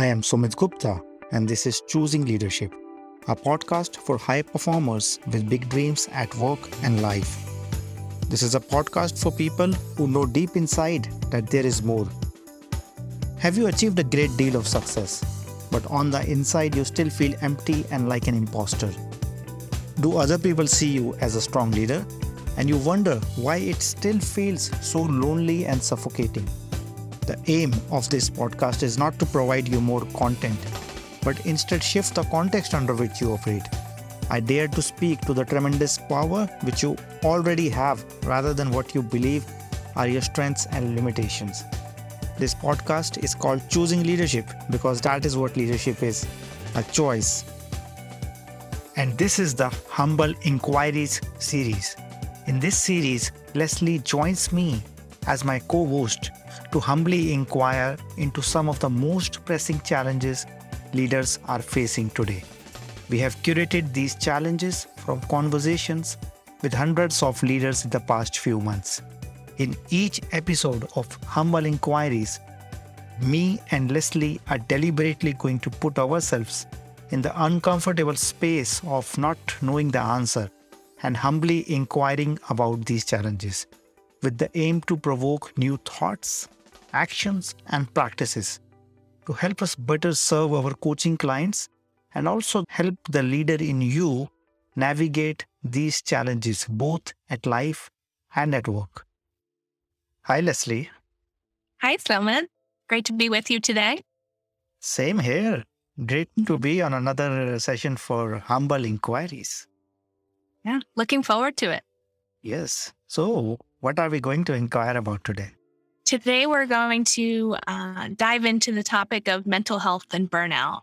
I am Sumit Gupta, and this is Choosing Leadership, a podcast for high performers with big dreams at work and life. This is a podcast for people who know deep inside that there is more. Have you achieved a great deal of success, but on the inside you still feel empty and like an imposter? Do other people see you as a strong leader? And you wonder why it still feels so lonely and suffocating. The aim of this podcast is not to provide you more content, but instead shift the context under which you operate. I dare to speak to the tremendous power which you already have rather than what you believe are your strengths and limitations. This podcast is called Choosing Leadership because that is what leadership is a choice. And this is the Humble Inquiries series. In this series, Leslie joins me as my co host to humbly inquire into some of the most pressing challenges leaders are facing today. We have curated these challenges from conversations with hundreds of leaders in the past few months. In each episode of Humble Inquiries, me and Leslie are deliberately going to put ourselves in the uncomfortable space of not knowing the answer and humbly inquiring about these challenges with the aim to provoke new thoughts, actions, and practices to help us better serve our coaching clients and also help the leader in you navigate these challenges both at life and at work. Hi, Leslie. Hi, Sumit. Great to be with you today. Same here. Great to be on another session for Humble Inquiries. Yeah, looking forward to it. Yes. So, what are we going to inquire about today? Today, we're going to uh, dive into the topic of mental health and burnout.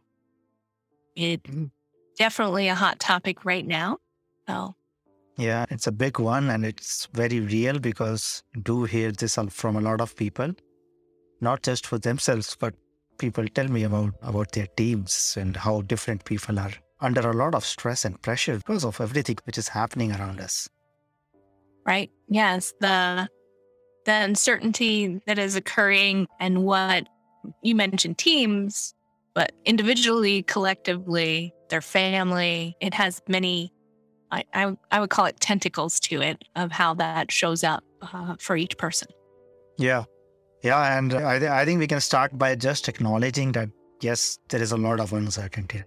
It's Mm. definitely a hot topic right now. So, Yeah, it's a big one and it's very real because I do hear this from a lot of people, not just for themselves, but people tell me about about their teams and how different people are under a lot of stress and pressure because of everything which is happening around us. Right? Yes, the the uncertainty that is occurring and what you mentioned teams, but individually, collectively, their family, it has many. I, I, I would call it tentacles to it of how that shows up uh, for each person. Yeah. Yeah, and I, th- I think we can start by just acknowledging that yes, there is a lot of uncertainty.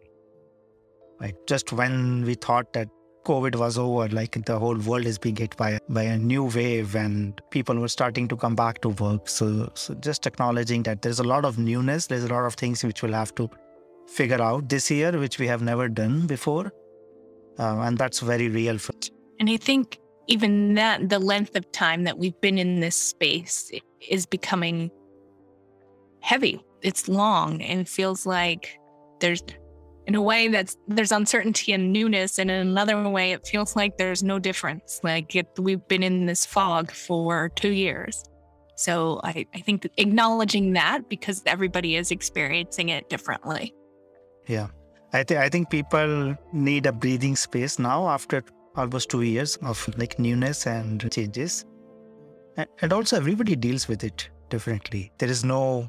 Like just when we thought that COVID was over, like the whole world is being hit by by a new wave, and people were starting to come back to work. So, so just acknowledging that there's a lot of newness, there's a lot of things which we'll have to figure out this year, which we have never done before, uh, and that's very real for. And I think even that, the length of time that we've been in this space is becoming heavy. It's long and feels like there's, in a way, that there's uncertainty and newness, and in another way, it feels like there's no difference. Like it, we've been in this fog for two years. So I, I think that acknowledging that because everybody is experiencing it differently. Yeah, I think I think people need a breathing space now after almost two years of like newness and changes, and, and also everybody deals with it differently. There is no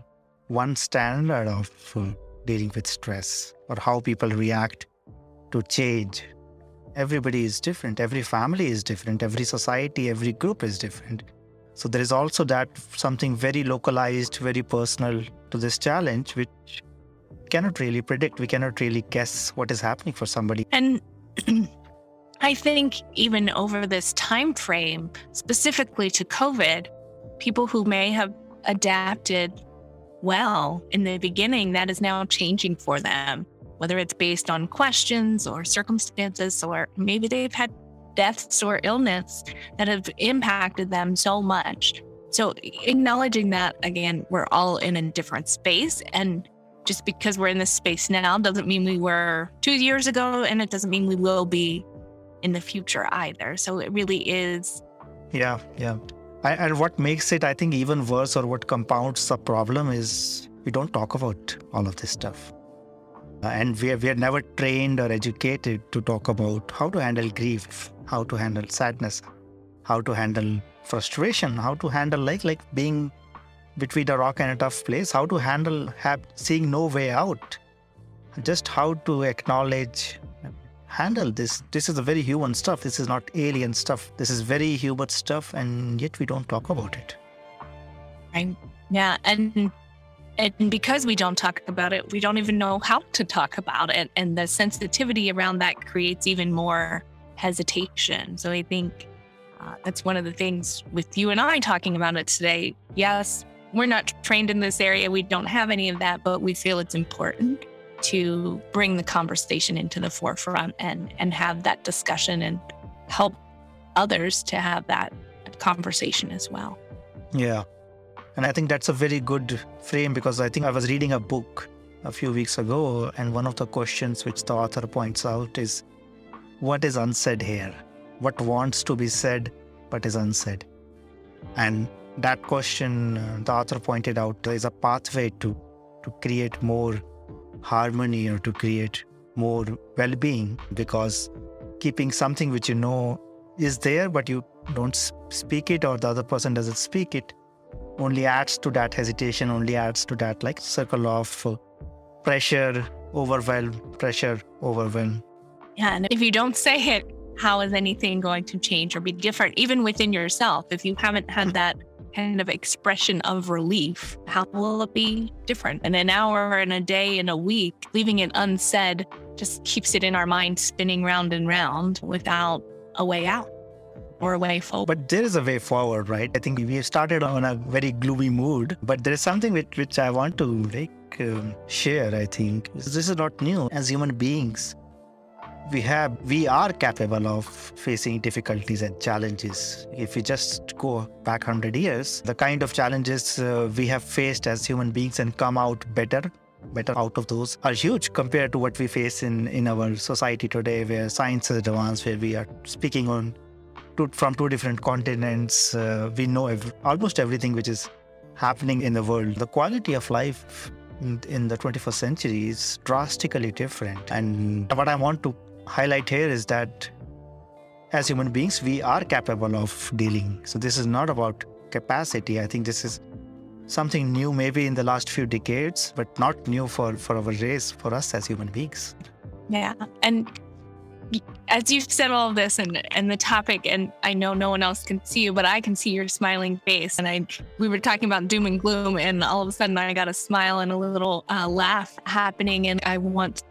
one standard of uh, dealing with stress or how people react to change. Everybody is different. Every family is different. Every society, every group is different. So there is also that something very localized, very personal to this challenge, which cannot really predict. We cannot really guess what is happening for somebody. And I think even over this time frame, specifically to COVID, people who may have adapted well in the beginning, that is now changing for them, whether it's based on questions or circumstances, or maybe they've had deaths or illness that have impacted them so much. So, acknowledging that again, we're all in a different space. And just because we're in this space now doesn't mean we were two years ago, and it doesn't mean we will be in the future either. So, it really is Yeah, yeah. And what makes it, I think, even worse or what compounds the problem is we don't talk about all of this stuff. Uh, and we are, we are never trained or educated to talk about how to handle grief, how to handle sadness, how to handle frustration, how to handle like like being between a rock and a tough place, how to handle have, seeing no way out, just how to acknowledge, handle this. This is a very human stuff. This is not alien stuff. This is very human stuff, and yet we don't talk about it. Right. Yeah. And and because we don't talk about it, we don't even know how to talk about it. And the sensitivity around that creates even more hesitation. So I think uh, that's one of the things with you and I talking about it today. Yes, we're not trained in this area. We don't have any of that, but we feel it's important to bring the conversation into the forefront and and have that discussion and help others to have that conversation as well. Yeah. And I think that's a very good frame because I think I was reading a book a few weeks ago, and one of the questions which the author points out is what is unsaid here? What wants to be said but is unsaid? And that question, uh, the author pointed out, is a pathway to, to create more harmony or to create more well being because keeping something which you know is there but you don't speak it or the other person doesn't speak it only adds to that hesitation, only adds to that like circle of pressure, overwhelm, pressure, overwhelm. Yeah. And if you don't say it, how is anything going to change or be different, even within yourself? If you haven't had that kind of expression of relief, how will it be different? In an hour, in a day, in a week, leaving it unsaid just keeps it in our mind spinning round and round without a way out or a way forward. But there is a way forward, right? I think we started on a very gloomy mood, but there is something which, which I want to like um, share. I think this is not new. As human beings, we have we are capable of facing difficulties and challenges. If we just go back hundred years, the kind of challenges uh, we have faced as human beings and come out better better out of those are huge compared to what we face in, in our society today where science is advanced where we are speaking on two, from two different continents. Uh, we know ev- almost everything which is happening in the world. The quality of life in the 21st century is drastically different. And what I want to highlight here is that as human beings, we are capable of dealing. So this is not about capacity. I think this is something new maybe in the last few decades, but not new for, for our race, for us as human beings. Yeah. And as you've said all of this and and the topic, and I know no one else can see you, but I can see your smiling face. And I we were talking about doom and gloom, and all of a sudden I got a smile and a little uh, laugh happening, and I want.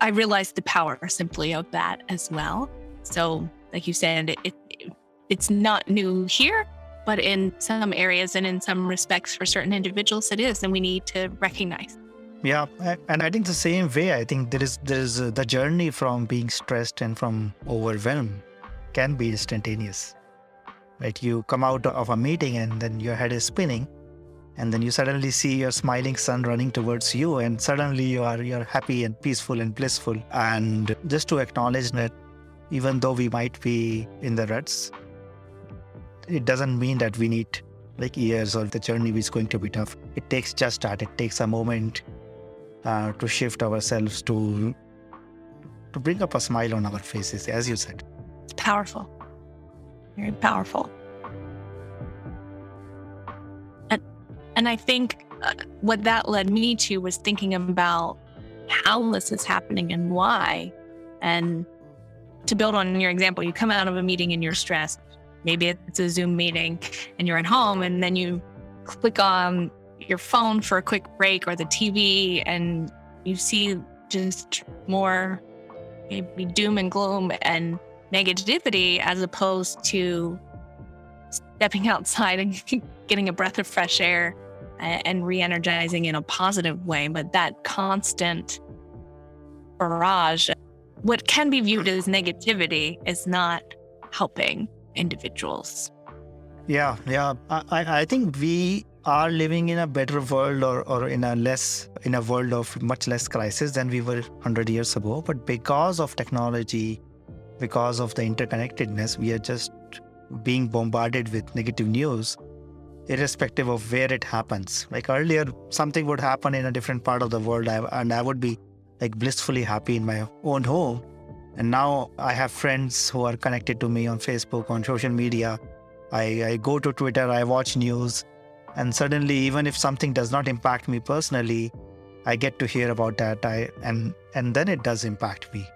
I realized the power simply of that as well. So, like you said, it, it it's not new here, but in some areas and in some respects for certain individuals it is, and we need to recognize. Yeah, and I think the same way. I think there is there is uh, the journey from being stressed and from overwhelmed can be instantaneous. Right, you come out of a meeting and then your head is spinning, and then you suddenly see your smiling son running towards you, and suddenly you are you're happy and peaceful and blissful. And just to acknowledge that, even though we might be in the ruts, it doesn't mean that we need like years or the journey is going to be tough. It takes just that. It takes a moment uh, to shift ourselves to to bring up a smile on our faces, as you said. Powerful, very powerful. And I think uh, what that led me to was thinking about how this is happening and why. And to build on your example, you come out of a meeting and you're stressed. Maybe it's a Zoom meeting and you're at home, and then you click on your phone for a quick break or the TV and you see just more maybe doom and gloom and negativity as opposed to stepping outside and getting a breath of fresh air and re-energizing in a positive way but that constant barrage what can be viewed as negativity is not helping individuals. Yeah yeah. I i think we are living in a better world or, or in a less in a world of much less crisis than we were 100 years ago but because of technology because of the interconnectedness we are just being bombarded with negative news irrespective of where it happens like earlier something would happen in a different part of the world and i would be like blissfully happy in my own home and now i have friends who are connected to me on facebook on social media i, I go to twitter i watch news And suddenly, even if something does not impact me personally, I get to hear about that. I and and then it does impact me.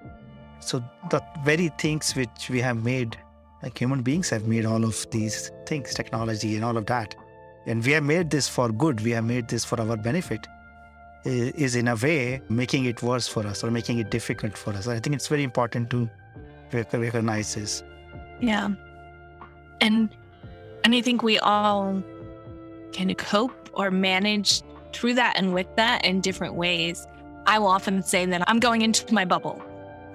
So the very things which we have made, like human beings have made all of these things, technology and all of that. And we have made this for good. We have made this for our benefit is in a way making it worse for us or making it difficult for us. I think it's very important to recognize this. Yeah. And and I think we all can cope or manage through that and with that in different ways. I will often say that I'm going into my bubble.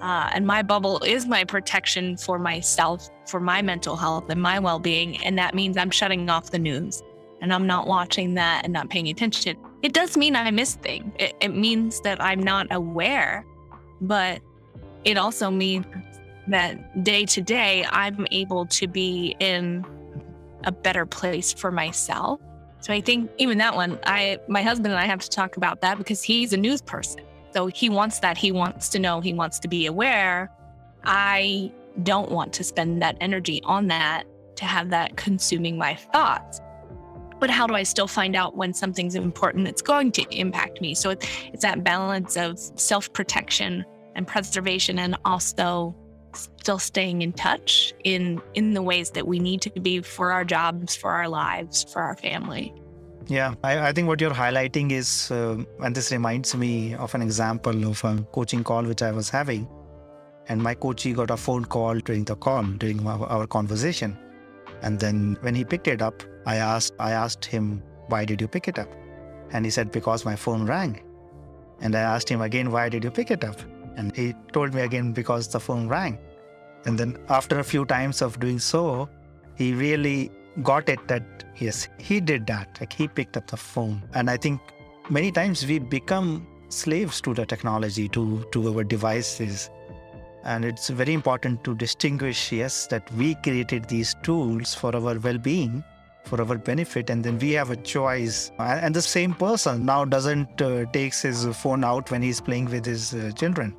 Uh, and my bubble is my protection for myself, for my mental health and my well being. And that means I'm shutting off the news and I'm not watching that and not paying attention. It does mean I miss things. It, it means that I'm not aware, but it also means that day to day, I'm able to be in a better place for myself. So I think even that one, I my husband and I have to talk about that because he's a news person. So he wants that. He wants to know. He wants to be aware. I don't want to spend that energy on that to have that consuming my thoughts but how do I still find out when something's important that's going to impact me? So it's that balance of self protection and preservation, and also still staying in touch in in the ways that we need to be for our jobs, for our lives, for our family. Yeah, I, I think what you're highlighting is, uh, and this reminds me of an example of a coaching call which I was having, and my coachee got a phone call during the call during our, our conversation, and then when he picked it up, I asked I asked him, why did you pick it up? And he said, because my phone rang. And I asked him again, why did you pick it up? And he told me again, because the phone rang. And then after a few times of doing so, he really got it that yes, he did that. Like he picked up the phone. And I think many times we become slaves to the technology, to, to our devices. And it's very important to distinguish, yes, that we created these tools for our well being, for our benefit, and then we have a choice. And the same person now doesn't uh, takes his phone out when he's playing with his uh, children.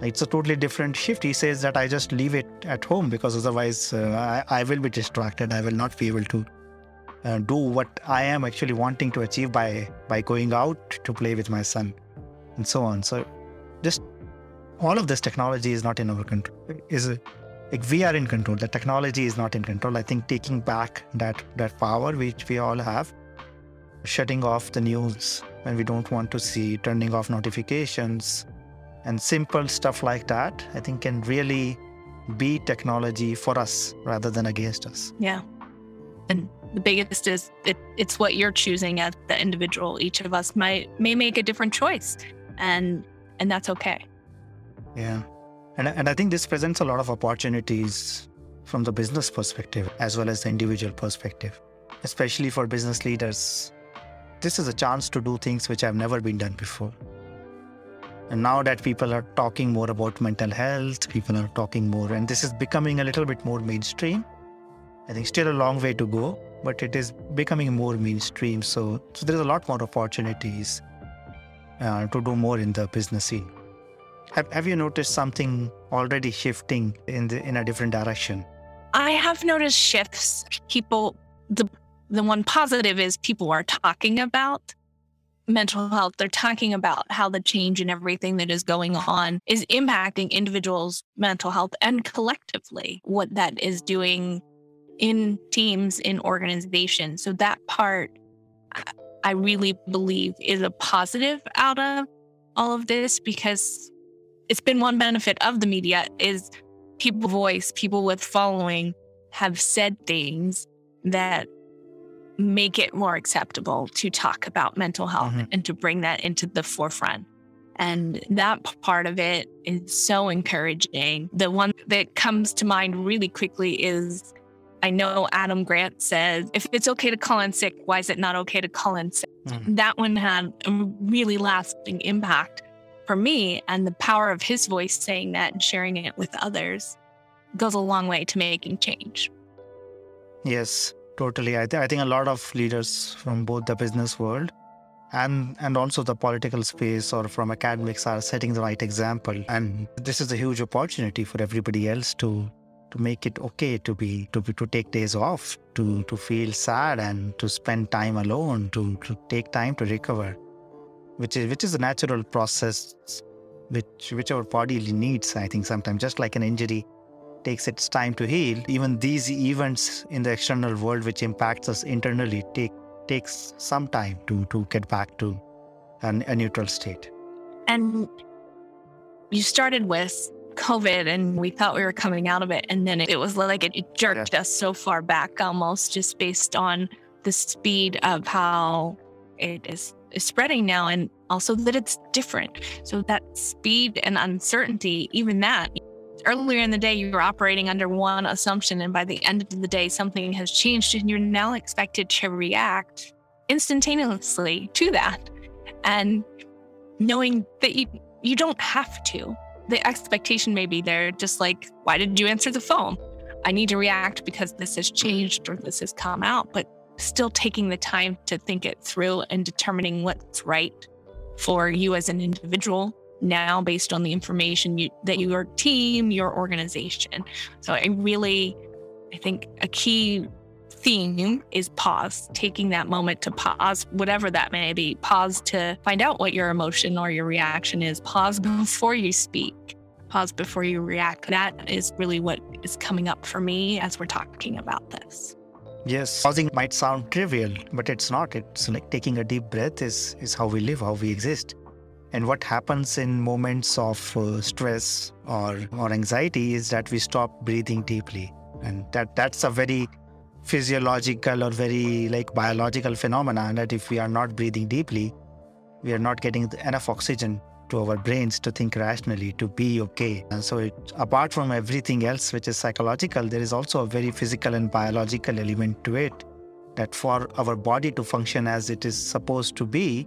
It's a totally different shift. He says that I just leave it at home because otherwise uh, I, I, will be distracted. I will not be able to uh, do what I am actually wanting to achieve by by going out to play with my son, and so on. So, just all of this technology is not in our control. Is like we are in control. The technology is not in control. I think taking back that that power which we all have, shutting off the news when we don't want to see, turning off notifications, and simple stuff like that, I think can really be technology for us rather than against us. Yeah. And the biggest is it, it's what you're choosing as the individual. Each of us might may make a different choice and and that's okay. Yeah. And, and I think this presents a lot of opportunities from the business perspective as well as the individual perspective, especially for business leaders. This is a chance to do things which have never been done before. And now that people are talking more about mental health, people are talking more, and this is becoming a little bit more mainstream. I think still a long way to go, but it is becoming more mainstream. So, so there's a lot more opportunities uh, to do more in the business scene. Have, have you noticed something already shifting in the in a different direction? I have noticed shifts. People the the one positive is people are talking about mental health. They're talking about how the change and everything that is going on is impacting individuals' mental health and collectively what that is doing in teams, in organizations. So that part I really believe is a positive out of all of this because it's been one benefit of the media is people voice, people with following have said things that make it more acceptable to talk about mental health mm-hmm. and to bring that into the forefront. And that part of it is so encouraging. The one that comes to mind really quickly is I know Adam Grant says, if it's okay to call in sick, why is it not okay to call in sick? Mm-hmm. That one had a really lasting impact for me. And the power of his voice saying that and sharing it with others goes a long way to making change. Yes, totally. I, th- I think a lot of leaders from both the business world and and also the political space or from academics are setting the right example and this is a huge opportunity for everybody else to to make it okay to be to be to take days off, to to feel sad and to spend time alone, to, to take time to recover, which is which is a natural process which which our body needs, I think sometimes just like an injury takes its time to heal. Even these events in the external world which impacts us internally take takes some time to to get back to an, a neutral state. And you started with COVID and we thought we were coming out of it. And then it was like it, jerked us so far back almost just based on the speed of how it is, is spreading now and also that it's different. So that speed and uncertainty, even that, earlier in the day you were operating under one assumption and by the end of the day something has changed and you're now expected to react instantaneously to that and knowing that you you don't have to. The expectation may be there, just like, why did you answer the phone? I need to react because this has changed or this has come out, but still taking the time to think it through and determining what's right for you as an individual now based on the information you, that your team, your organization. So I really, I think a key theme is pause, taking that moment to pause, whatever that may be. Pause to find out what your emotion or your reaction is. Pause before you speak. Pause before you react. That is really what is coming up for me as we're talking about this. Yes, pausing might sound trivial, but it's not. It's like taking a deep breath is, is how we live, how we exist. And what happens in moments of uh, stress or, or anxiety is that we stop breathing deeply. And that, that's a very physiological or very like biological phenomena that if we are not breathing deeply, we are not getting enough oxygen to our brains to think rationally, to be okay. And so, it, apart from everything else which is psychological, there is also a very physical and biological element to it. That for our body to function as it is supposed to be,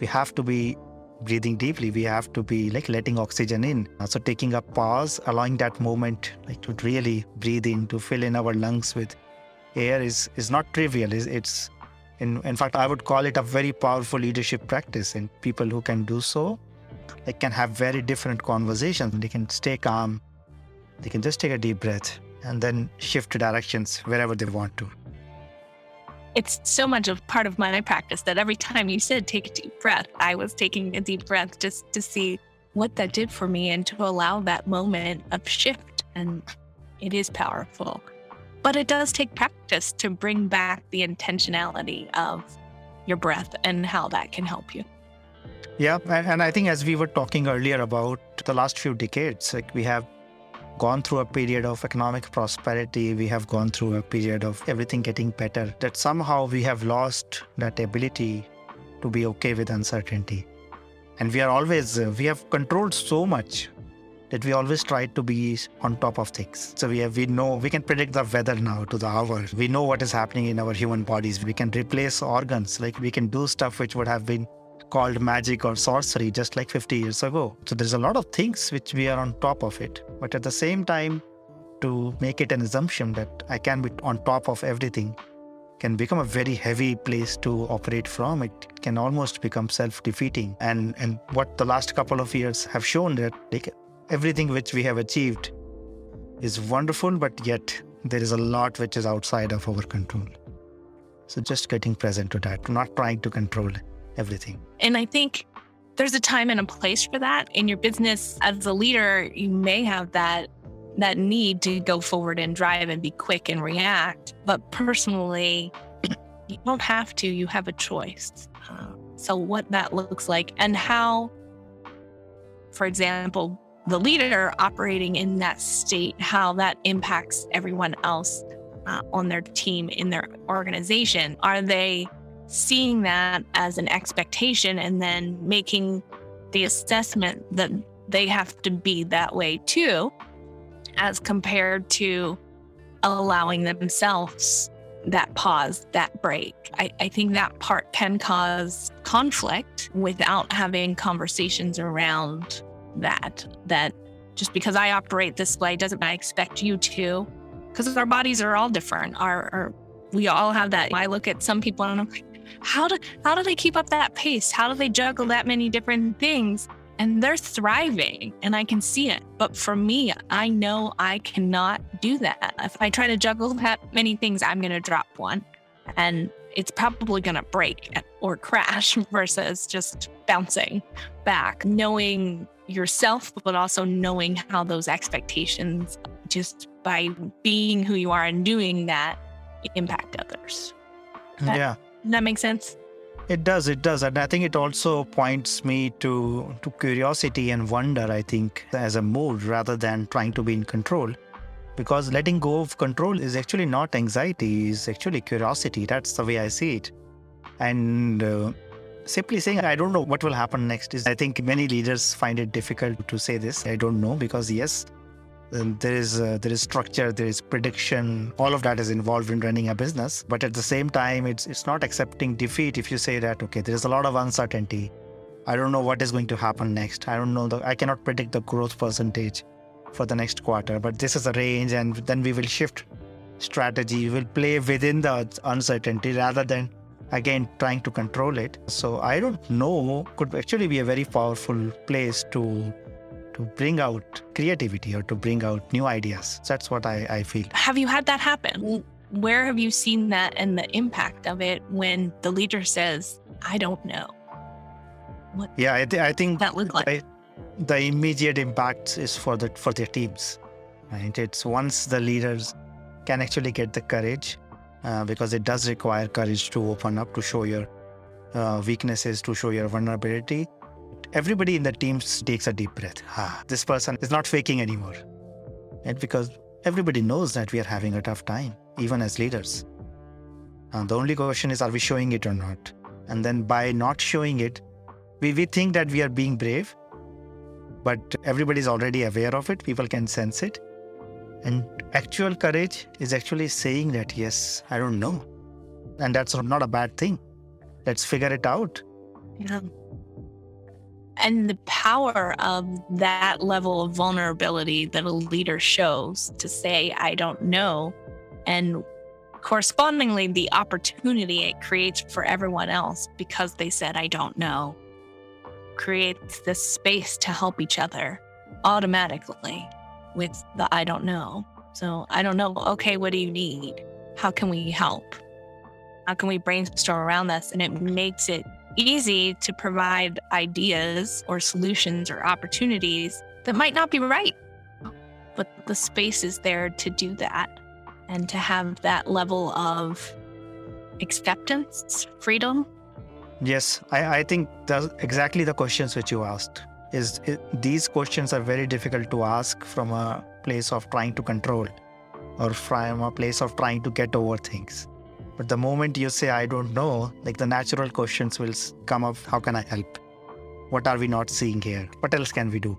we have to be breathing deeply. We have to be like letting oxygen in. Uh, so, taking a pause, allowing that moment like to really breathe in, to fill in our lungs with air is is not trivial. It's in in fact I would call it a very powerful leadership practice. And people who can do so, they can have very different conversations. They can stay calm. They can just take a deep breath and then shift directions wherever they want to. It's so much of part of my practice that every time you said take a deep breath, I was taking a deep breath just to see what that did for me and to allow that moment of shift. And it is powerful. But it does take practice to bring back the intentionality of your breath and how that can help you. Yeah, and, I think as we were talking earlier about the last few decades, like we have gone through a period of economic prosperity, we have gone through a period of everything getting better, that somehow we have lost that ability to be okay with uncertainty. And we are always, uh, we have controlled so much that we always try to be on top of things. So we have, we know we can predict the weather now to the hour. We know what is happening in our human bodies. We can replace organs. Like we can do stuff which would have been called magic or sorcery just like 50 years ago. So there's a lot of things which we are on top of it. But at the same time, to make it an assumption that I can be on top of everything can become a very heavy place to operate from. It can almost become self-defeating. And and what the last couple of years have shown that like everything which we have achieved is wonderful, but yet there is a lot which is outside of our control. So just getting present to that, not trying to control everything. And I think there's a time and a place for that. In your business as a leader, you may have that that need to go forward and drive and be quick and react. But personally, you don't have to. You have a choice. so what that looks like and how, for example, the leader operating in that state, how that impacts everyone else uh, on their team, in their organization. Are they seeing that as an expectation and then making the assessment that they have to be that way too, as compared to allowing themselves that pause, that break. I, I, think that part can cause conflict without having conversations around that that just because I operate this way doesn't I expect you to because our bodies are all different. Our, our, we all have that. I look at some people and I'm like, how do how do they keep up that pace? How do they juggle that many different things? and they're thriving and I can see it. But for me, I know I cannot do that. If I try to juggle that many things, I'm going to drop one and it's probably going to break or crash versus just bouncing back. Knowing yourself, but also knowing how those expectations, just by being who you are and doing that, impact others. That, yeah. That makes sense. It does, it does. And I think it also points me to, to curiosity and wonder, I think, as a mood rather than trying to be in control. Because letting go of control is actually not anxiety, is actually curiosity. That's the way I see it. And uh, simply saying, I don't know what will happen next is, I think many leaders find it difficult to say this. I don't know because, yes, there is uh, there is structure there is prediction. All of that is involved in running a business. But at the same time it's it's not accepting defeat if you say that okay there is a lot of uncertainty. I don't know what is going to happen next. I don't know the, i cannot predict the growth percentage for the next quarter. But this is a range and then we will shift strategy. We will play within the uncertainty rather than again trying to control it. So i don't know. Could actually be a very powerful place to to bring out creativity or to bring out new ideas. That's what I, I feel. Have you had that happen? Where have you seen that and the impact of it when the leader says, I don't know? What yeah, I, th- I think that look like? I, the immediate impact is for the for their teams. Right? It's once the leaders can actually get the courage, uh, because it does require courage to open up, to show your uh, weaknesses, to show your vulnerability everybody in the team takes a deep breath. Ah, this person is not faking anymore. And because everybody knows that we are having a tough time, even as leaders. And the only question is, are we showing it or not? And then by not showing it, we, we think that we are being brave, but everybody is already aware of it. People can sense it. And actual courage is actually saying that, yes, I don't know. And that's not a bad thing. Let's figure it out. Yeah and the power of that level of vulnerability that a leader shows to say, I don't know. And correspondingly, the opportunity it creates for everyone else because they said, I don't know, creates this space to help each other automatically with the I don't know. So I don't know. Okay, what do you need? How can we help? How can we brainstorm around this? And it makes it easy to provide ideas or solutions or opportunities that might not be right. But the space is there to do that and to have that level of acceptance, freedom. Yes, I, I think that's exactly the questions which you asked. Is it, these questions are very difficult to ask from a place of trying to control or from a place of trying to get over things. But the moment you say, I don't know, like the natural questions will come up how can I help? What are we not seeing here? What else can we do?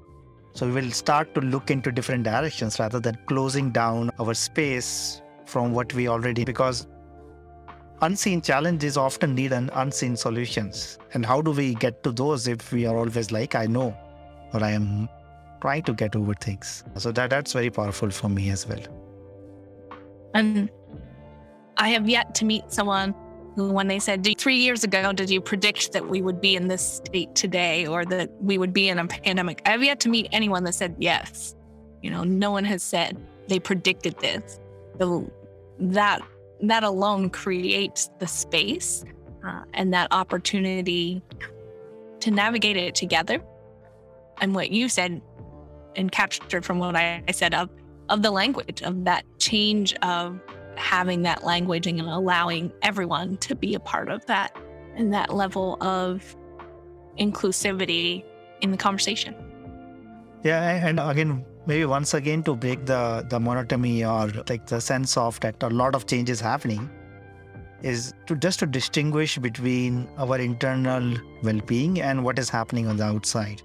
So we will start to look into different directions rather than closing down our space from what we already, because unseen challenges often need an unseen solutions. And how do we get to those if we are always like, I know, or I am trying to get over things? So that, that's very powerful for me as well. And I have yet to meet someone who, when they said, three years ago, did you predict that we would be in this state today or that we would be in a pandemic? I have yet to meet anyone that said yes. You know, no one has said they predicted this. So that that alone creates the space uh, and that opportunity to navigate it together. And what you said and captured from what I said of of the language of that change of having that language and allowing everyone to be a part of that and that level of inclusivity in the conversation. Yeah, and again, maybe once again to break the the monotony or like the sense of that a lot of change is happening is to just to distinguish between our internal well-being and what is happening on the outside.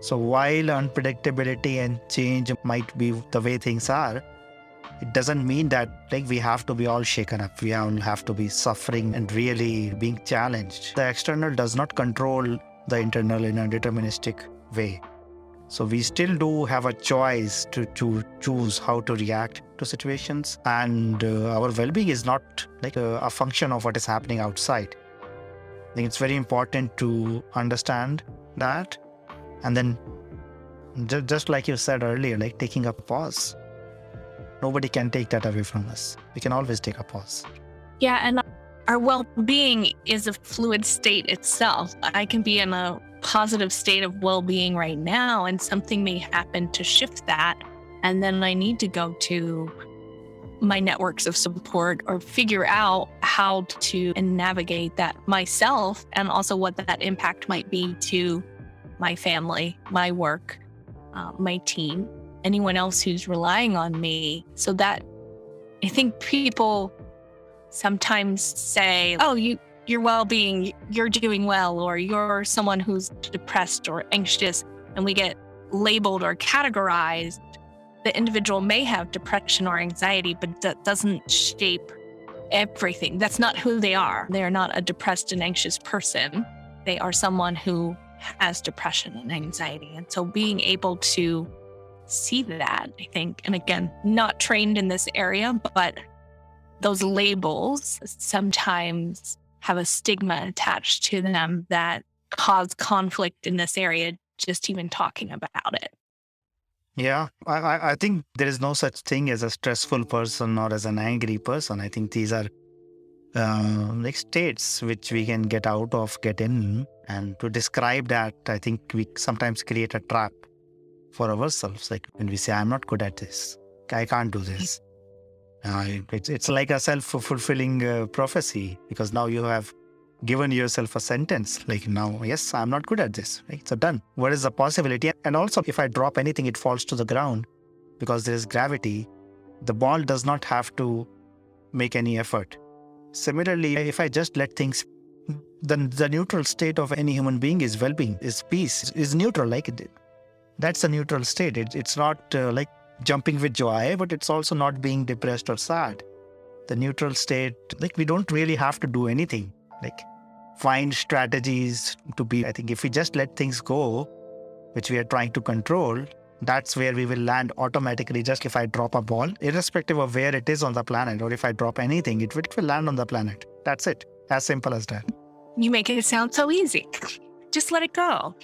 So while unpredictability and change might be the way things are, it doesn't mean that like we have to be all shaken up. We all have to be suffering and really being challenged. The external does not control the internal in a deterministic way. So we still do have a choice to, to choose how to react to situations and uh, our well-being is not like a, a function of what is happening outside. I think it's very important to understand that And then, just like you said earlier, like taking a pause. Nobody can take that away from us. We can always take a pause. Yeah, and our well being is a fluid state itself. I can be in a positive state of well being right now, and something may happen to shift that. And then I need to go to my networks of support or figure out how to navigate that myself and also what that impact might be to my family, my work, uh, my team, anyone else who's relying on me. So that I think people sometimes say, "Oh, you your well-being, you're doing well or you're someone who's depressed or anxious." And we get labeled or categorized. The individual may have depression or anxiety, but that doesn't shape everything. That's not who they are. They are not a depressed and anxious person. They are someone who has depression and anxiety. And so being able to see that, I think, and again, not trained in this area, but those labels sometimes have a stigma attached to them that cause conflict in this area, just even talking about it. Yeah, I, I think there is no such thing as a stressful person or as an angry person. I think these are uh, like states which we can get out of, get in. And to describe that, I think we sometimes create a trap for ourselves. Like when we say, I'm not good at this, I can't do this. Uh, it's, it's like a self fulfilling uh, prophecy because now you have given yourself a sentence like now yes i'm not good at this. Right? So done. What is the possibility? And also if i drop anything it falls to the ground because there is gravity. The ball does not have to make any effort. Similarly if i just let things then the neutral state of any human being is well-being is peace is neutral like it that's a neutral state. It, it's not uh, like jumping with joy but it's also not being depressed or sad. The neutral state like we don't really have to do anything. Like find strategies to be i think if we just let things go which we are trying to control that's where we will land automatically just if i drop a ball irrespective of where it is on the planet or if i drop anything it will, it will land on the planet. That's it. As simple as that. You make it sound so easy. Just let it go.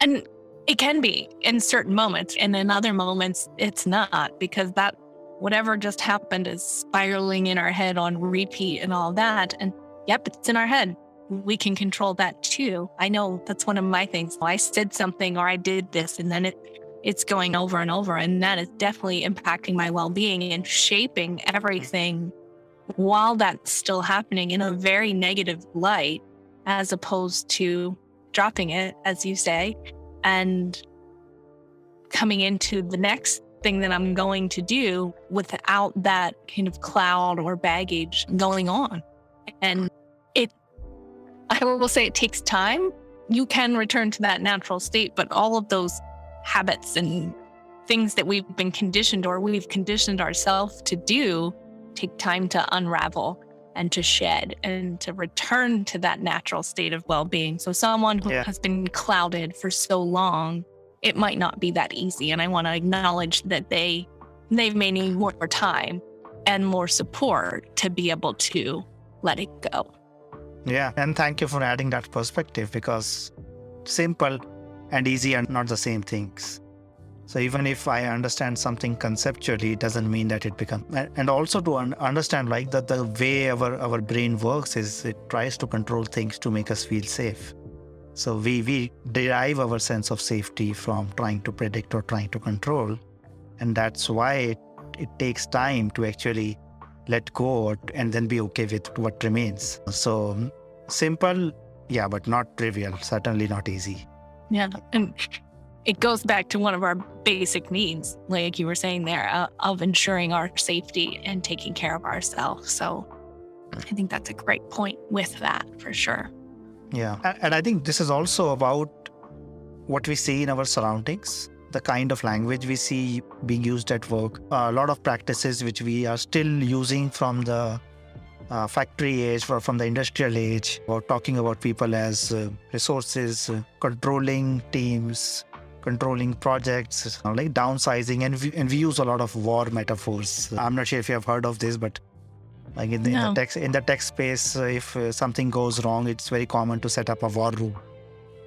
And it can be in certain moments and in other moments it's not because that whatever just happened is spiraling in our head on repeat and all that and yep, it's in our head. We can control that too. I know that's one of my things. I said something or I did this and then it it's going over and over and that is definitely impacting my well-being and shaping everything while that's still happening in a very negative light as opposed to dropping it as you say and coming into the next thing that I'm going to do without that kind of cloud or baggage going on. And it, I will say it takes time. You can return to that natural state, but all of those habits and things that we've been conditioned or we've conditioned ourselves to do take time to unravel and to shed and to return to that natural state of well being. So, someone who yeah. has been clouded for so long, it might not be that easy. And I want to acknowledge that they they may need more time and more support to be able to let it go. Yeah, and thank you for adding that perspective because simple and easy are not the same things. So even if I understand something conceptually, it doesn't mean that it becomes. And also to un- understand like that the way our our brain works is it tries to control things to make us feel safe. So we we derive our sense of safety from trying to predict or trying to control, and that's why it, it takes time to actually let go and then be okay with what remains. So simple, yeah, but not trivial. Certainly not easy. Yeah. And it goes back to one of our basic needs, like you were saying there, uh, of ensuring our safety and taking care of ourselves. So I think that's a great point with that for sure. Yeah. And I think this is also about what we see in our surroundings the kind of language we see being used at work. a lot of practices which we are still using from the uh, factory age or from the industrial age, or talking about people as uh, resources, uh, controlling teams, controlling projects, like downsizing, and we, and we use a lot of war metaphors. I'm not sure if you have heard of this, but like in the, no. in the tech in the tech space, if uh, something goes wrong, it's very common to set up a war room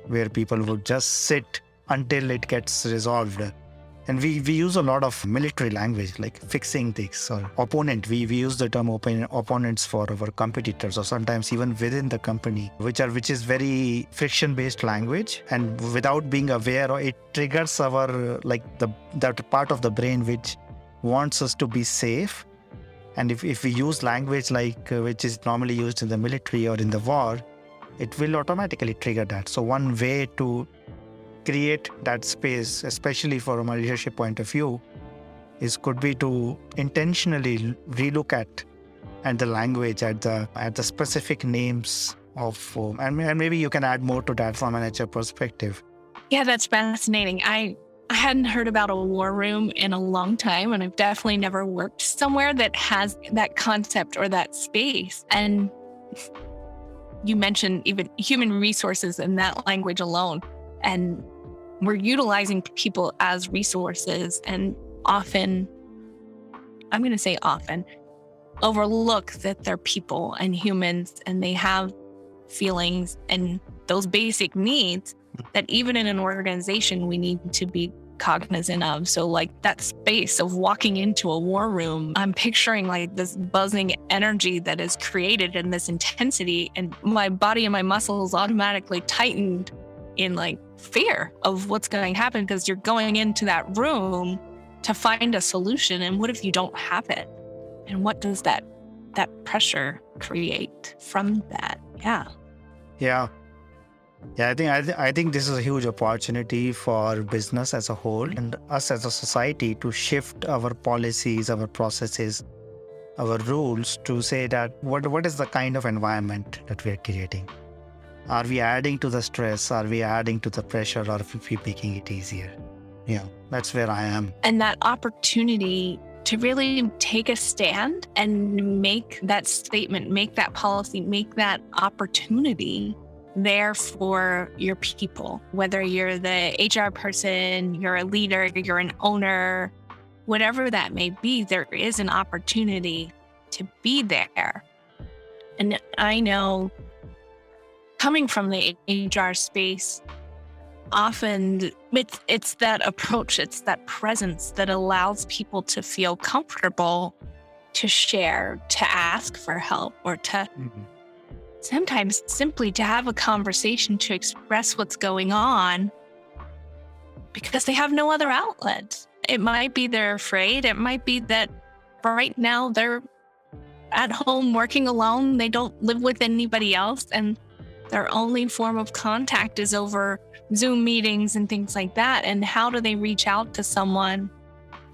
where people would just sit until it gets resolved. And we, we use a lot of military language, like fixing things or opponent. We, we use the term open, opponents for our competitors or sometimes even within the company, which are which is very friction based language. And without being aware, it triggers our like the that part of the brain which wants us to be safe. And if, if we use language like uh, which is normally used in the military or in the war, it will automatically trigger that. So one way to create that space, especially from a leadership point of view, is could be to intentionally relook at at the language, at the at the specific names of, um, and, and maybe you can add more to that from an HR perspective. Yeah, that's fascinating. I I hadn't heard about a war room in a long time, and I've definitely never worked somewhere that has that concept or that space. And you mentioned even human resources in that language alone. And we're utilizing people as resources and often, I'm going to say often, overlook that they're people and humans and they have feelings and those basic needs that even in an organization we need to be cognizant of. So, like that space of walking into a war room, I'm picturing like this buzzing energy that is created in this intensity, and my body and my muscles automatically tightened in like fear of what's going to happen because you're going into that room to find a solution. And what if you don't have it? And what does that that pressure create from that? Yeah. Yeah. Yeah, I think I, th- I think this is a huge opportunity for business as a whole and us as a society to shift our policies, our processes, our rules to say that what what is the kind of environment that we are creating? Are we adding to the stress? Are we adding to the pressure? Or are we making it easier? Yeah, that's where I am. And that opportunity to really take a stand and make that statement, make that policy, make that opportunity there for your people, whether you're the HR person, you're a leader, you're an owner, whatever that may be, there is an opportunity to be there. And I know coming from the HR space, often it's, it's that approach, it's that presence that allows people to feel comfortable to share, to ask for help, or to mm-hmm sometimes simply to have a conversation to express what's going on because they have no other outlet. It might be they're afraid. It might be that right now they're at home working alone. They don't live with anybody else. And their only form of contact is over Zoom meetings and things like that. And how do they reach out to someone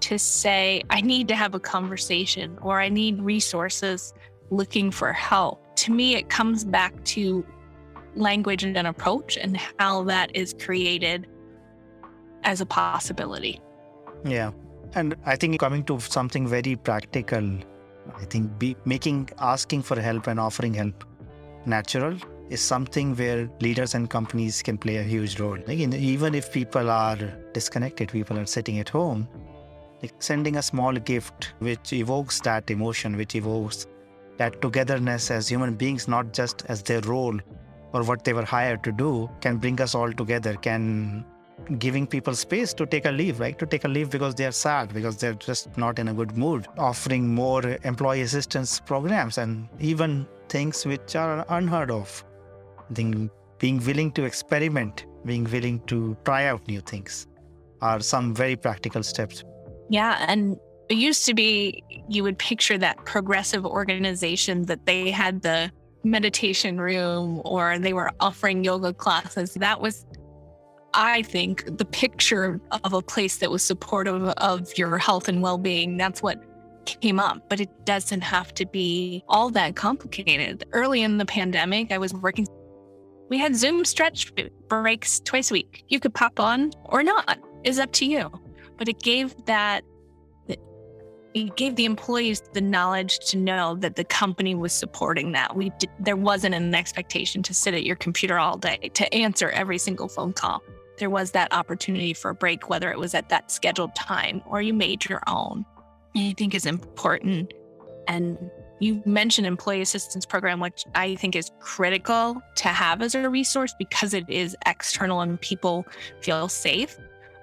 to say, I need to have a conversation or I need resources looking for help? to me, it comes back to language and an approach and how that is created as a possibility. Yeah. And I think coming to something very practical, I think be, making asking for help and offering help natural is something where leaders and companies can play a huge role. Like even if people are disconnected, people are sitting at home, like sending a small gift which evokes that emotion, which evokes that togetherness as human beings, not just as their role or what they were hired to do, can bring us all together, can giving people space to take a leave, right? To take a leave because they're sad, because they're just not in a good mood, offering more employee assistance programs and even things which are unheard of. I think being willing to experiment, being willing to try out new things are some very practical steps. Yeah. And it used to be you would picture that progressive organization that they had the meditation room or they were offering yoga classes. That was, I think, the picture of a place that was supportive of your health and well being. That's what came up, but it doesn't have to be all that complicated. Early in the pandemic, I was working. We had Zoom stretch breaks twice a week. You could pop on or not, is up to you. But it gave that it gave the employees the knowledge to know that the company was supporting that. We did, there wasn't an expectation to sit at your computer all day to answer every single phone call. There was that opportunity for a break, whether it was at that scheduled time or you made your own. I think is important. And You mentioned employee assistance program, which I think is critical to have as a resource because it is external and people feel safe.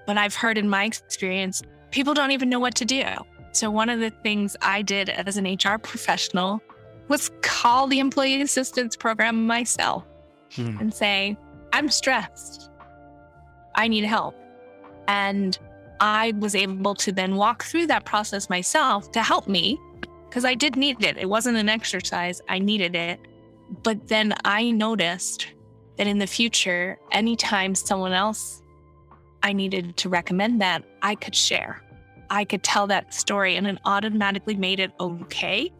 But I've heard in my experience, people don't even know what to do. So one of the things I did as an HR professional was call the employee assistance program myself hmm. and say, I'm stressed. I need help. And I was able to then walk through that process myself to help me because I did need it. It wasn't an exercise, I needed it. But then I noticed that in the future, anytime someone else I needed to recommend that, I could share. I could tell that story and it automatically made it okay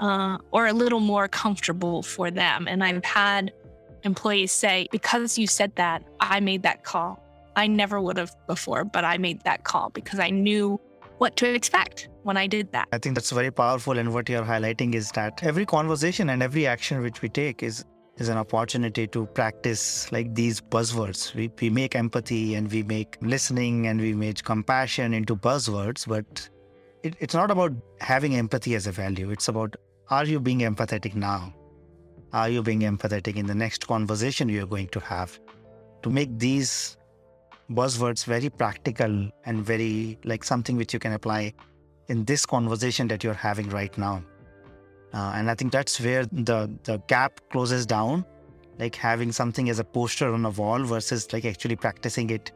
uh, or a little more comfortable for them. And I've had employees say, because you said that, I made that call. I never would have before, but I made that call because I knew what to expect when I did that. I think that's very powerful. And what you're highlighting is that every conversation and every action which we take is is an opportunity to practice like these buzzwords. We, we make empathy and we make listening and we make compassion into buzzwords, but it, it's not about having empathy as a value. It's about are you being empathetic now? Are you being empathetic in the next conversation you're going to have? To make these buzzwords very practical and very like something which you can apply in this conversation that you're having right now. Uh, and I think that's where the the gap closes down, like having something as a poster on a wall versus like actually practicing it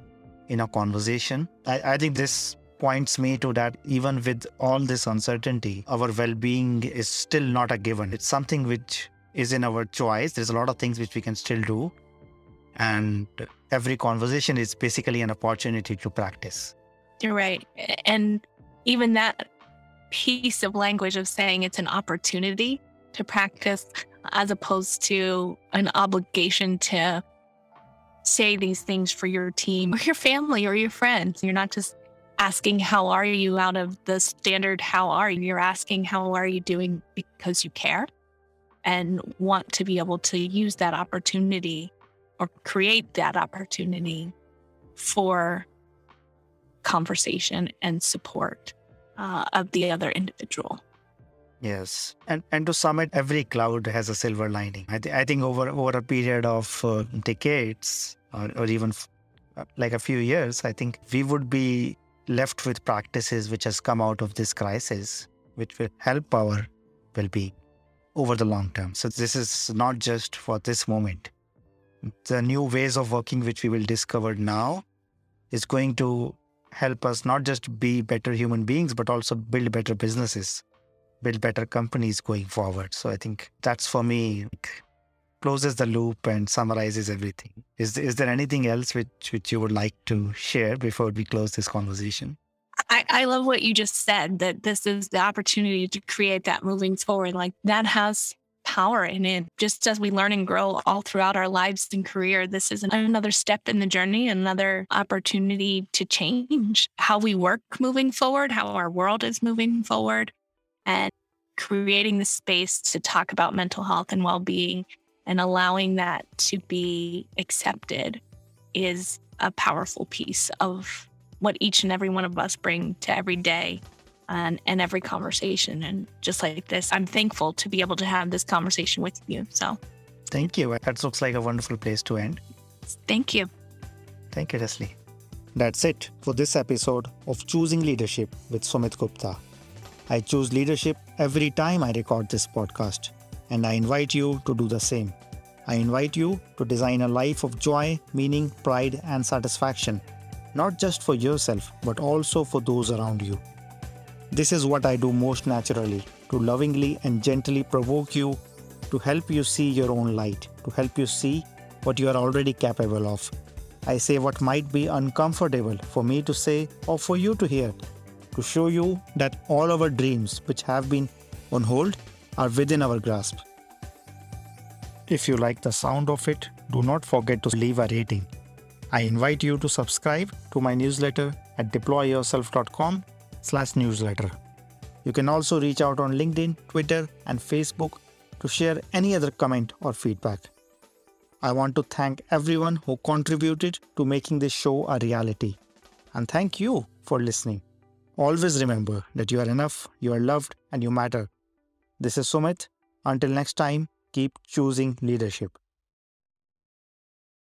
in a conversation. I, I think this points me to that even with all this uncertainty, our well-being is still not a given. It's something which is in our choice. There's a lot of things which we can still do. And every conversation is basically an opportunity to practice. You're right. And even that piece of language of saying it's an opportunity to practice as opposed to an obligation to say these things for your team or your family or your friends. You're not just asking, How are you out of the standard, How are you? You're asking, How are you doing because you care and want to be able to use that opportunity or create that opportunity for conversation and support uh, of the other individual. Yes, and and to sum it, every cloud has a silver lining. I, th- I think over over a period of uh, decades or, or even f- uh, like a few years, I think we would be left with practices which has come out of this crisis, which will help our well-being over the long term. So this is not just for this moment. The new ways of working which we will discover now is going to help us not just be better human beings, but also build better businesses, build better companies going forward. So I think that's for me closes the loop and summarizes everything. Is is there anything else which which you would like to share before we close this conversation? I, I love what you just said that this is the opportunity to create that moving forward. Like that has power in it. Just as we learn and grow all throughout our lives and career, this is another step in the journey, another opportunity to change how we work moving forward, how our world is moving forward, and creating the space to talk about mental health and well being and allowing that to be accepted is a powerful piece of what each and every one of us bring to every day and, and every conversation. And just like this, I'm thankful to be able to have this conversation with you. So thank you. That looks like a wonderful place to end. Thank you. Thank you, Leslie. That's it for this episode of Choosing Leadership with Sumit Gupta. I choose leadership every time I record this podcast, and I invite you to do the same. I invite you to design a life of joy, meaning, pride, and satisfaction, not just for yourself, but also for those around you. This is what I do most naturally to lovingly and gently provoke you, to help you see your own light, to help you see what you are already capable of. I say what might be uncomfortable for me to say or for you to hear, to show you that all our dreams, which have been on hold, are within our grasp. If you like the sound of it, do not forget to leave a rating. I invite you to subscribe to my newsletter at deployyourself.com slash newsletter. You can also reach out on LinkedIn, Twitter, and Facebook to share any other comment or feedback. I want to thank everyone who contributed to making this show a reality. And thank you for listening. Always remember that you are enough, you are loved, and you matter. This is Sumit. Until next time, keep choosing leadership.